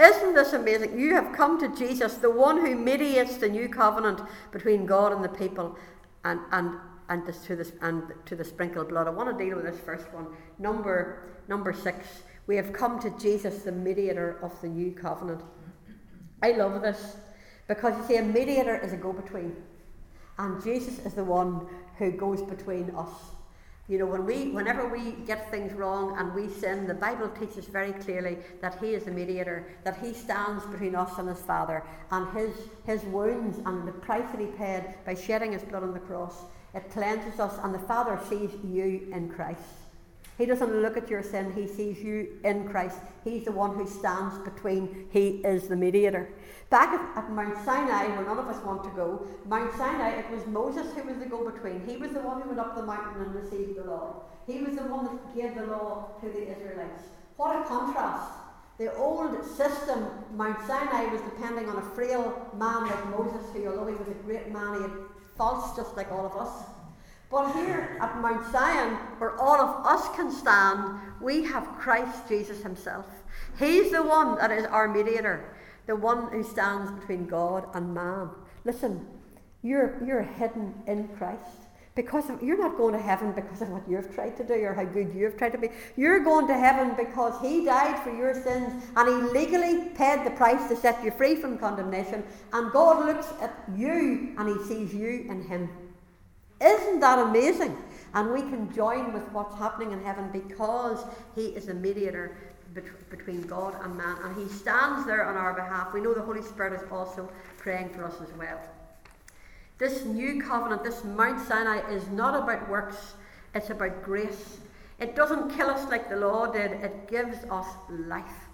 Isn't this amazing? You have come to Jesus, the one who mediates the new covenant between God and the people, and, and, and, this, to, this, and to the sprinkled blood. I want to deal with this first one. Number, number six. We have come to Jesus, the mediator of the new covenant. I love this because you see, a mediator is a go between, and Jesus is the one who goes between us You know, when we, whenever we get things wrong and we sin, the Bible teaches very clearly that He is the mediator, that He stands between us and His Father, and His, his wounds and the price that He paid by shedding His blood on the cross, it cleanses us, and the Father sees you in Christ. He doesn't look at your sin, He sees you in Christ. He's the one who stands between, He is the mediator. Back at, at, Mount Sinai, where none of us want to go, Mount Sinai, it was Moses who was the go between. He was the one who went up the mountain and received the law. He was the one that gave the law to the Israelites. What a contrast. The old system, Mount Sinai, was depending on a frail man like Moses, who, although he was a great man, he had faults just like all of us. But here at Mount Zion, where all of us can stand, we have Christ Jesus Himself. He's the one that is our mediator the one who stands between God and man. Listen, you're, you're hidden in Christ. Because of, you're not going to heaven because of what you've tried to do or how good you've tried to be. You're going to heaven because He died for your sins and He legally paid the price to set you free from condemnation. And God looks at you and He sees you in Him. Isn't that amazing? And we can join with what's happening in heaven because He is a mediator between God and man, and He stands there on our behalf. We know the Holy Spirit is also praying for us as well. This new covenant, this Mount Sinai, is not about works, it's about grace. It doesn't kill us like the law did, it gives us life.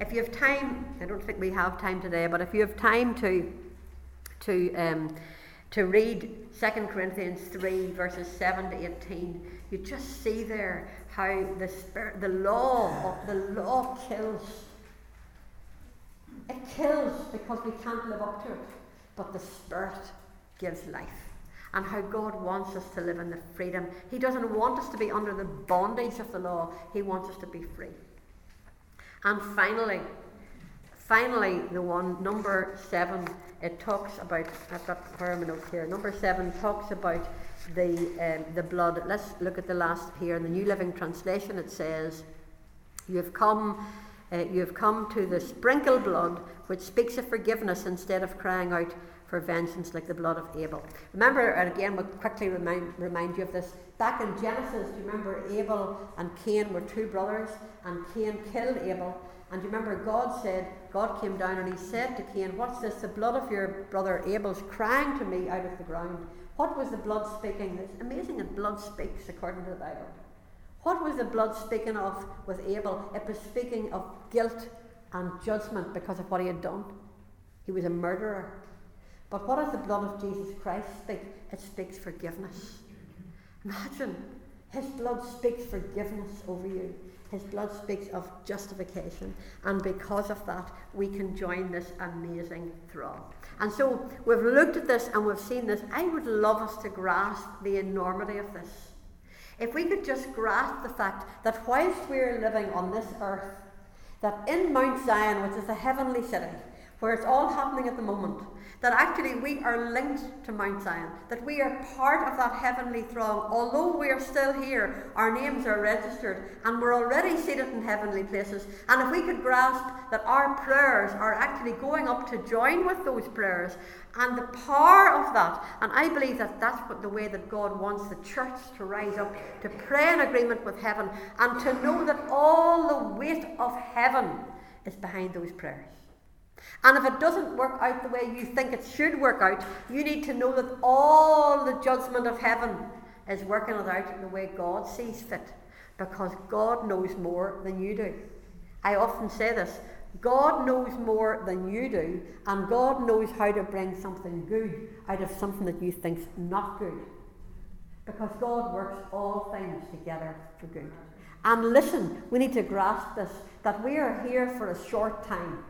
If you have time, I don't think we have time today, but if you have time to, to, um, to read 2 Corinthians 3, verses 7 to 18, you just see there how the spirit, the law the law kills. It kills because we can't live up to it, but the spirit gives life. And how God wants us to live in the freedom. He doesn't want us to be under the bondage of the law. He wants us to be free. And finally, finally, the one, number seven, it talks about, I've got my notes here. Number seven talks about the, um, the blood. Let's look at the last here. In the New Living Translation, it says, You have come. Uh, you have come to the sprinkled blood, which speaks of forgiveness instead of crying out for vengeance like the blood of Abel. Remember, and again, we'll quickly remind, remind you of this. Back in Genesis, do you remember Abel and Cain were two brothers, and Cain killed Abel. And you remember God said, God came down and he said to Cain, What's this? The blood of your brother Abel's crying to me out of the ground. What was the blood speaking? It's amazing that blood speaks according to the Bible. What was the blood speaking of with Abel? It was speaking of guilt and judgment because of what he had done. He was a murderer. But what does the blood of Jesus Christ speak? It speaks forgiveness. Imagine, his blood speaks forgiveness over you. His blood speaks of justification, and because of that, we can join this amazing throng. And so we've looked at this and we've seen this. I would love us to grasp the enormity of this. If we could just grasp the fact that whilst we're living on this earth, that in Mount Zion, which is a heavenly city, where it's all happening at the moment, that actually we are linked to Mount Zion, that we are part of that heavenly throng. Although we are still here, our names are registered and we're already seated in heavenly places. And if we could grasp that our prayers are actually going up to join with those prayers and the power of that, and I believe that that's what the way that God wants the church to rise up, to pray in agreement with heaven, and to know that all the weight of heaven is behind those prayers. And if it doesn't work out the way you think it should work out, you need to know that all the judgment of heaven is working it out in the way God sees fit. Because God knows more than you do. I often say this God knows more than you do, and God knows how to bring something good out of something that you think's not good. Because God works all things together for good. And listen, we need to grasp this that we are here for a short time.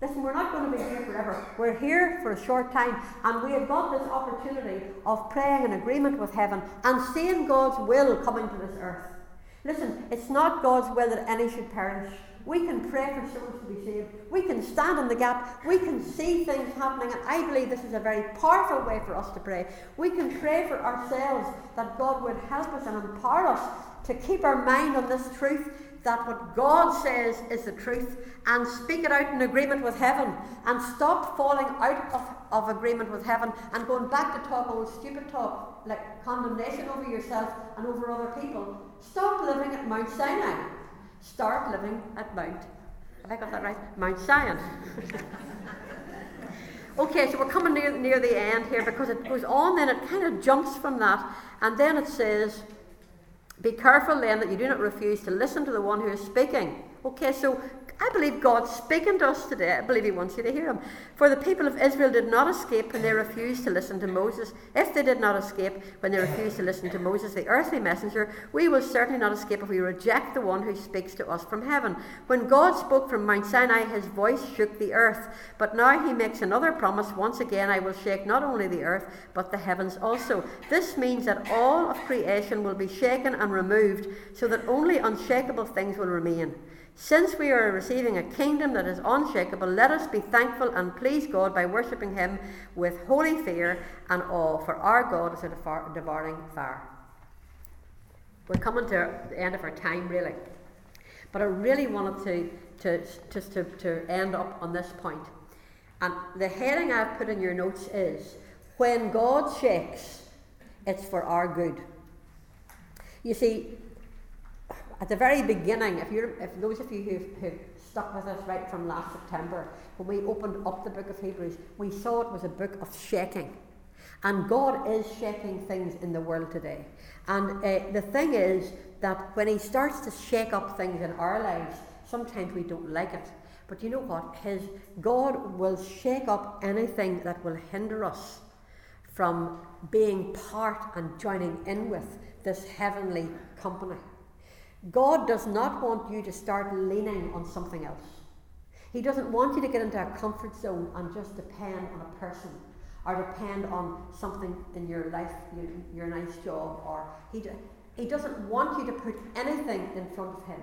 Listen, we're not going to be here forever. We're here for a short time, and we have got this opportunity of praying in agreement with heaven and seeing God's will coming to this earth. Listen, it's not God's will that any should perish. We can pray for souls to be saved. We can stand in the gap. We can see things happening. And I believe this is a very powerful way for us to pray. We can pray for ourselves that God would help us and empower us to keep our mind on this truth that what God says is the truth and speak it out in agreement with heaven and stop falling out of, of agreement with heaven and going back to talk old stupid talk like condemnation over yourself and over other people. Stop living at Mount Sinai. Start living at Mount. Have I got that right? Mount Zion. okay, so we're coming near, near the end here because it goes on, then it kind of jumps from that, and then it says, Be careful then that you do not refuse to listen to the one who is speaking. Okay, so I believe God's speaking to us today. I believe He wants you to hear Him. For the people of Israel did not escape when they refused to listen to Moses. If they did not escape when they refused to listen to Moses, the earthly messenger, we will certainly not escape if we reject the one who speaks to us from heaven. When God spoke from Mount Sinai, His voice shook the earth. But now He makes another promise. Once again, I will shake not only the earth, but the heavens also. This means that all of creation will be shaken and removed, so that only unshakable things will remain. Since we are receiving a kingdom that is unshakable, let us be thankful and please God by worshipping Him with holy fear and awe, for our God is a devouring fire. We're coming to the end of our time, really. But I really wanted to, to, just to, to end up on this point. And the heading I've put in your notes is When God shakes, it's for our good. You see, at the very beginning, if you if those of you who've, who've stuck with us right from last September, when we opened up the book of Hebrews, we saw it was a book of shaking. And God is shaking things in the world today. And uh, the thing is that when He starts to shake up things in our lives, sometimes we don't like it. But you know what? His God will shake up anything that will hinder us from being part and joining in with this heavenly company. God does not want you to start leaning on something else. He doesn't want you to get into a comfort zone and just depend on a person or depend on something in your life, your, your nice job, or he, he doesn't want you to put anything in front of him.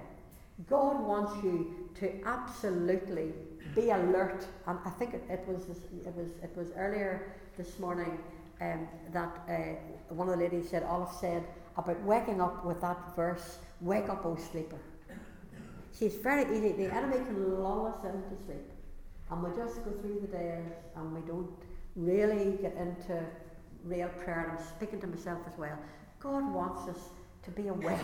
God wants you to absolutely be alert. And I think it, it was it was it was earlier this morning um, that uh, one of the ladies said, Olive said about waking up with that verse Wake up, O sleeper. She's very easy. The enemy can lull us into sleep. And we just go through the days and we don't really get into real prayer. And I'm speaking to myself as well. God wants us to be awake.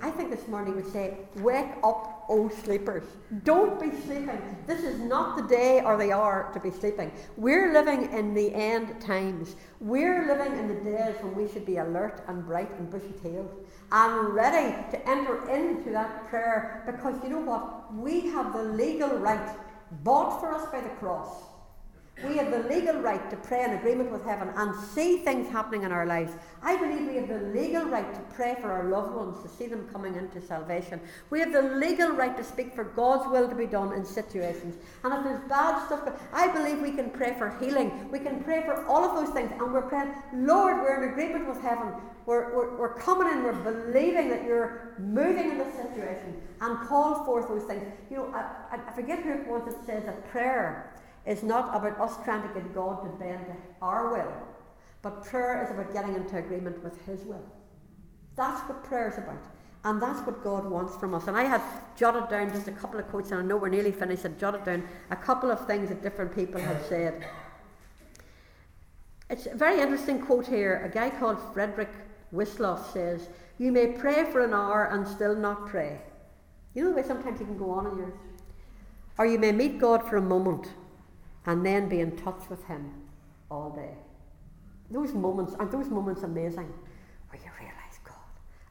I think this morning he would say, Wake up, O sleepers. Don't be sleeping. This is not the day or the hour to be sleeping. We're living in the end times. We're living in the days when we should be alert and bright and bushy tailed and ready to enter into that prayer because you know what? We have the legal right, bought for us by the cross. We have the legal right to pray in agreement with heaven and see things happening in our lives. I believe we have the legal right to pray for our loved ones, to see them coming into salvation. We have the legal right to speak for God's will to be done in situations. And if there's bad stuff, I believe we can pray for healing. We can pray for all of those things. And we're praying, Lord, we're in agreement with heaven. We're, we're, we're coming in, we're believing that you're moving in this situation and call forth those things. You know, I, I forget who it was that says that prayer is not about us trying to get God to bend to our will, but prayer is about getting into agreement with His will. That's what prayer is about. And that's what God wants from us. And I had jotted down just a couple of quotes, and I know we're nearly finished. I jotted down a couple of things that different people had said. It's a very interesting quote here. A guy called Frederick Wisloff says, You may pray for an hour and still not pray. You know the way sometimes you can go on in your. Or you may meet God for a moment and then be in touch with Him all day. Those moments, aren't those moments amazing? Where you realise, God,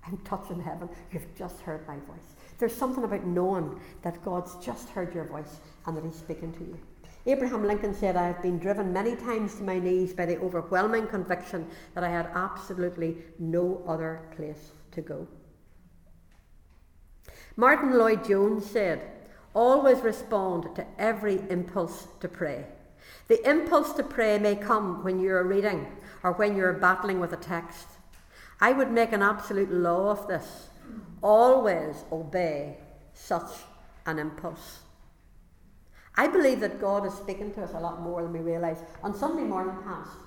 I'm touching heaven. You've just heard my voice. There's something about knowing that God's just heard your voice and that He's speaking to you. Abraham Lincoln said, I have been driven many times to my knees by the overwhelming conviction that I had absolutely no other place to go. Martyn Lloyd-Jones said, Always respond to every impulse to pray. The impulse to pray may come when you're reading or when you're battling with a text. I would make an absolute law of this. Always obey such an impulse. I believe that God is speaking to us a lot more than we realise. On Sunday morning past,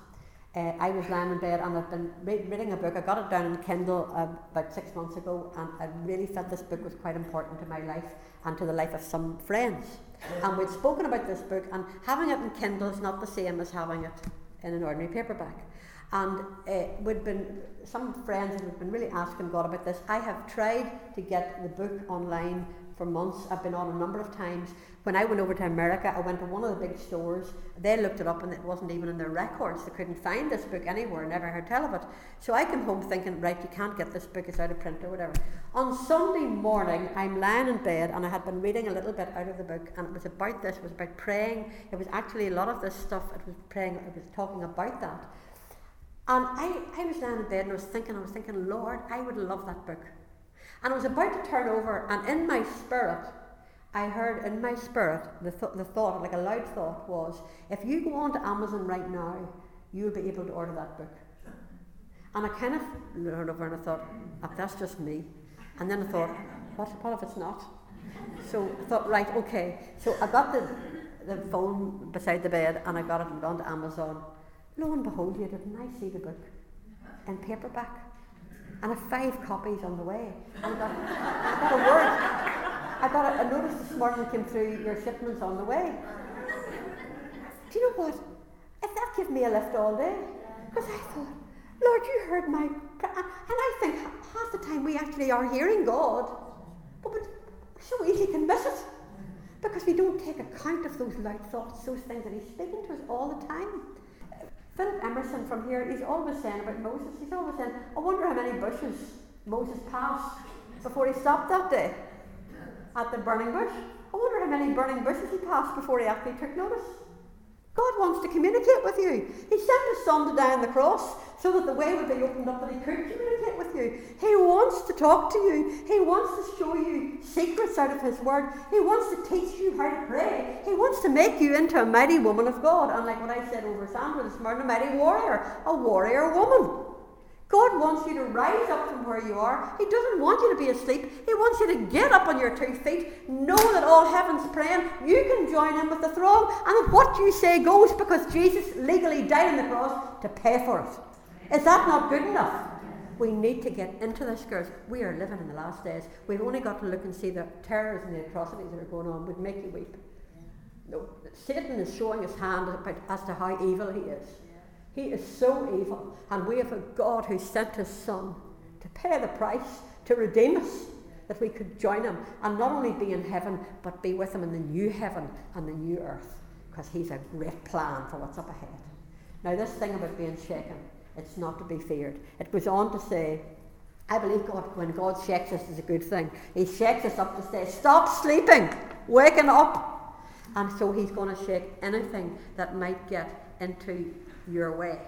uh, I was lying in bed and I'd been re- reading a book. I got it down in Kindle uh, about six months ago, and I really felt this book was quite important to my life and to the life of some friends. And we'd spoken about this book, and having it in Kindle is not the same as having it in an ordinary paperback. And uh, we'd been, some friends had been really asking God about this. I have tried to get the book online for months. I've been on a number of times. When I went over to America, I went to one of the big stores. They looked it up and it wasn't even in their records. They couldn't find this book anywhere, never heard tell of it. So I came home thinking, right, you can't get this book, it's out of print or whatever. On Sunday morning, I'm lying in bed and I had been reading a little bit out of the book and it was about this, it was about praying. It was actually a lot of this stuff, it was praying, it was talking about that. And I, I was lying in bed and I was thinking, I was thinking, Lord, I would love that book. And I was about to turn over, and in my spirit, I heard in my spirit the, th- the thought, like a loud thought, was if you go on to Amazon right now, you'll be able to order that book. And I kind of learned over and I thought, oh, that's just me. And then I thought, what, what if it's not? So I thought, right, okay. So I got the, the phone beside the bed and I got it and gone to Amazon. Lo and behold, you didn't I see the book in paperback? and I have five copies on the way. And I got, I got a word. I got a, a notice this morning came through your shipment's on the way. Do you know what? If that gave me a lift all day, because I thought, Lord, you heard my. And I think half the time we actually are hearing God, but we so easily can miss it because we don't take account of those loud thoughts, those things that He's speaking to us all the time. Philip Emerson from here, he's always saying about Moses, he's always saying, I wonder how many bushes Moses passed before he stopped that day at the burning bush. I wonder how many burning bushes he passed before he actually took notice. God wants to communicate with you. He sent his son to die on the cross so that the way would be opened up that he could communicate with you. He wants to talk to you. He wants to show you secrets out of his word. He wants to teach you how to pray. He wants to make you into a mighty woman of God. And like what I said over Sandra this morning, a mighty warrior, a warrior woman. God wants you to rise up from where you are. He doesn't want you to be asleep. He wants you to get up on your two feet, know that all heaven's praying. You can join in with the throng, and that what you say goes because Jesus legally died on the cross to pay for it. Is that not good enough? We need to get into this, girls. We are living in the last days. We've only got to look and see the terrors and the atrocities that are going on would make you weep. No, Satan is showing his hand as to how evil he is. He is so evil. And we have a God who sent his Son to pay the price, to redeem us, that we could join him and not only be in heaven, but be with him in the new heaven and the new earth. Because he's a great plan for what's up ahead. Now, this thing about being shaken, it's not to be feared. It goes on to say, I believe God, when God shakes us, is a good thing. He shakes us up to say, Stop sleeping, waking up. And so he's going to shake anything that might get into your way.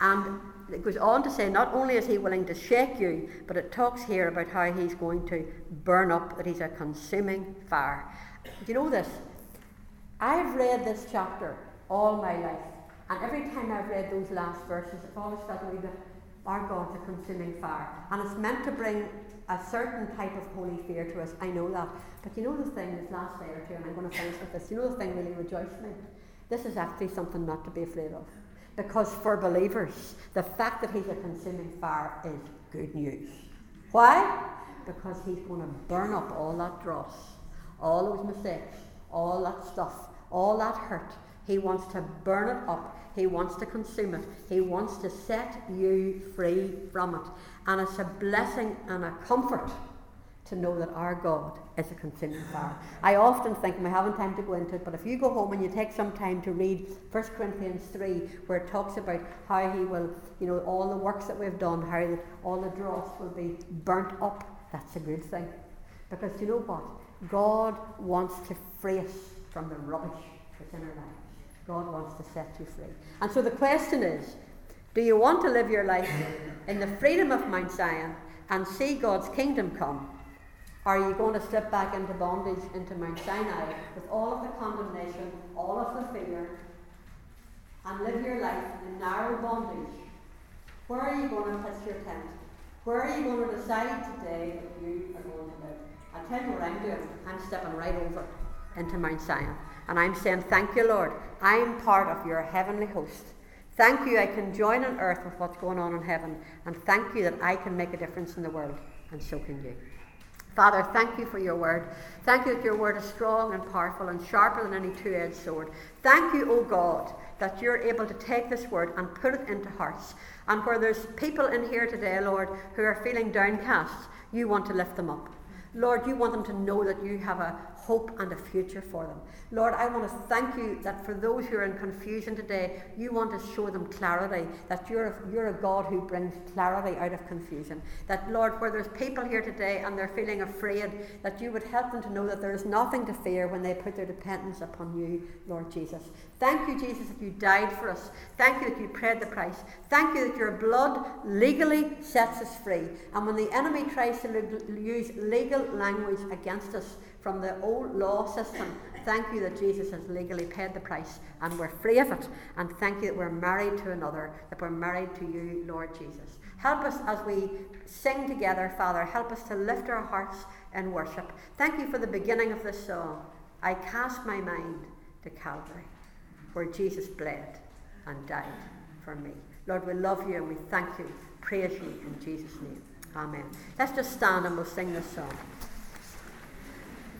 And it goes on to say, not only is he willing to shake you, but it talks here about how he's going to burn up, that he's a consuming fire. Do you know this? I've read this chapter all my life, and every time I've read those last verses, I've always felt a bit, our God's a consuming fire. And it's meant to bring a certain type of holy fear to us. I know that. But you know the thing, this last day or two, and I'm going to finish with this, you know the thing really rejoiced me? This is actually something not to be afraid of. Because for believers, the fact that he's a consuming fire is good news. Why? Because he's going to burn up all that dross, all those mistakes, all that stuff, all that hurt. He wants to burn it up. He wants to consume it. He wants to set you free from it. And it's a blessing and a comfort to know that our God is a consuming fire. I often think, and haven't time to go into it, but if you go home and you take some time to read 1 Corinthians 3, where it talks about how he will, you know, all the works that we've done, how all the dross will be burnt up, that's a good thing. Because you know what? God wants to free us from the rubbish that's in our lives. God wants to set you free. And so the question is, do you want to live your life in the freedom of Mount Zion and see God's kingdom come? Are you going to slip back into bondage into Mount Sinai with all of the condemnation, all of the fear, and live your life in narrow bondage? Where are you going to pitch your tent? Where are you going to decide today that you are going to live? I'll tell you what I'm doing. I'm stepping right over into Mount Sinai. And I'm saying, Thank you, Lord. I'm part of your heavenly host. Thank you, I can join on earth with what's going on in heaven. And thank you that I can make a difference in the world, and so can you. Father, thank you for your word. Thank you that your word is strong and powerful and sharper than any two edged sword. Thank you, O God, that you're able to take this word and put it into hearts. And where there's people in here today, Lord, who are feeling downcast, you want to lift them up. Lord, you want them to know that you have a hope and a future for them. Lord, I want to thank you that for those who are in confusion today, you want to show them clarity, that you're a, you're a God who brings clarity out of confusion. That, Lord, where there's people here today and they're feeling afraid, that you would help them to know that there is nothing to fear when they put their dependence upon you, Lord Jesus. Thank you, Jesus, that you died for us. Thank you that you paid the price. Thank you that your blood legally sets us free. And when the enemy tries to use legal language against us, from the old law system. Thank you that Jesus has legally paid the price and we're free of it. And thank you that we're married to another, that we're married to you, Lord Jesus. Help us as we sing together, Father. Help us to lift our hearts in worship. Thank you for the beginning of this song. I cast my mind to Calvary, where Jesus bled and died for me. Lord, we love you and we thank you. Praise you in Jesus' name. Amen. Let's just stand and we'll sing this song.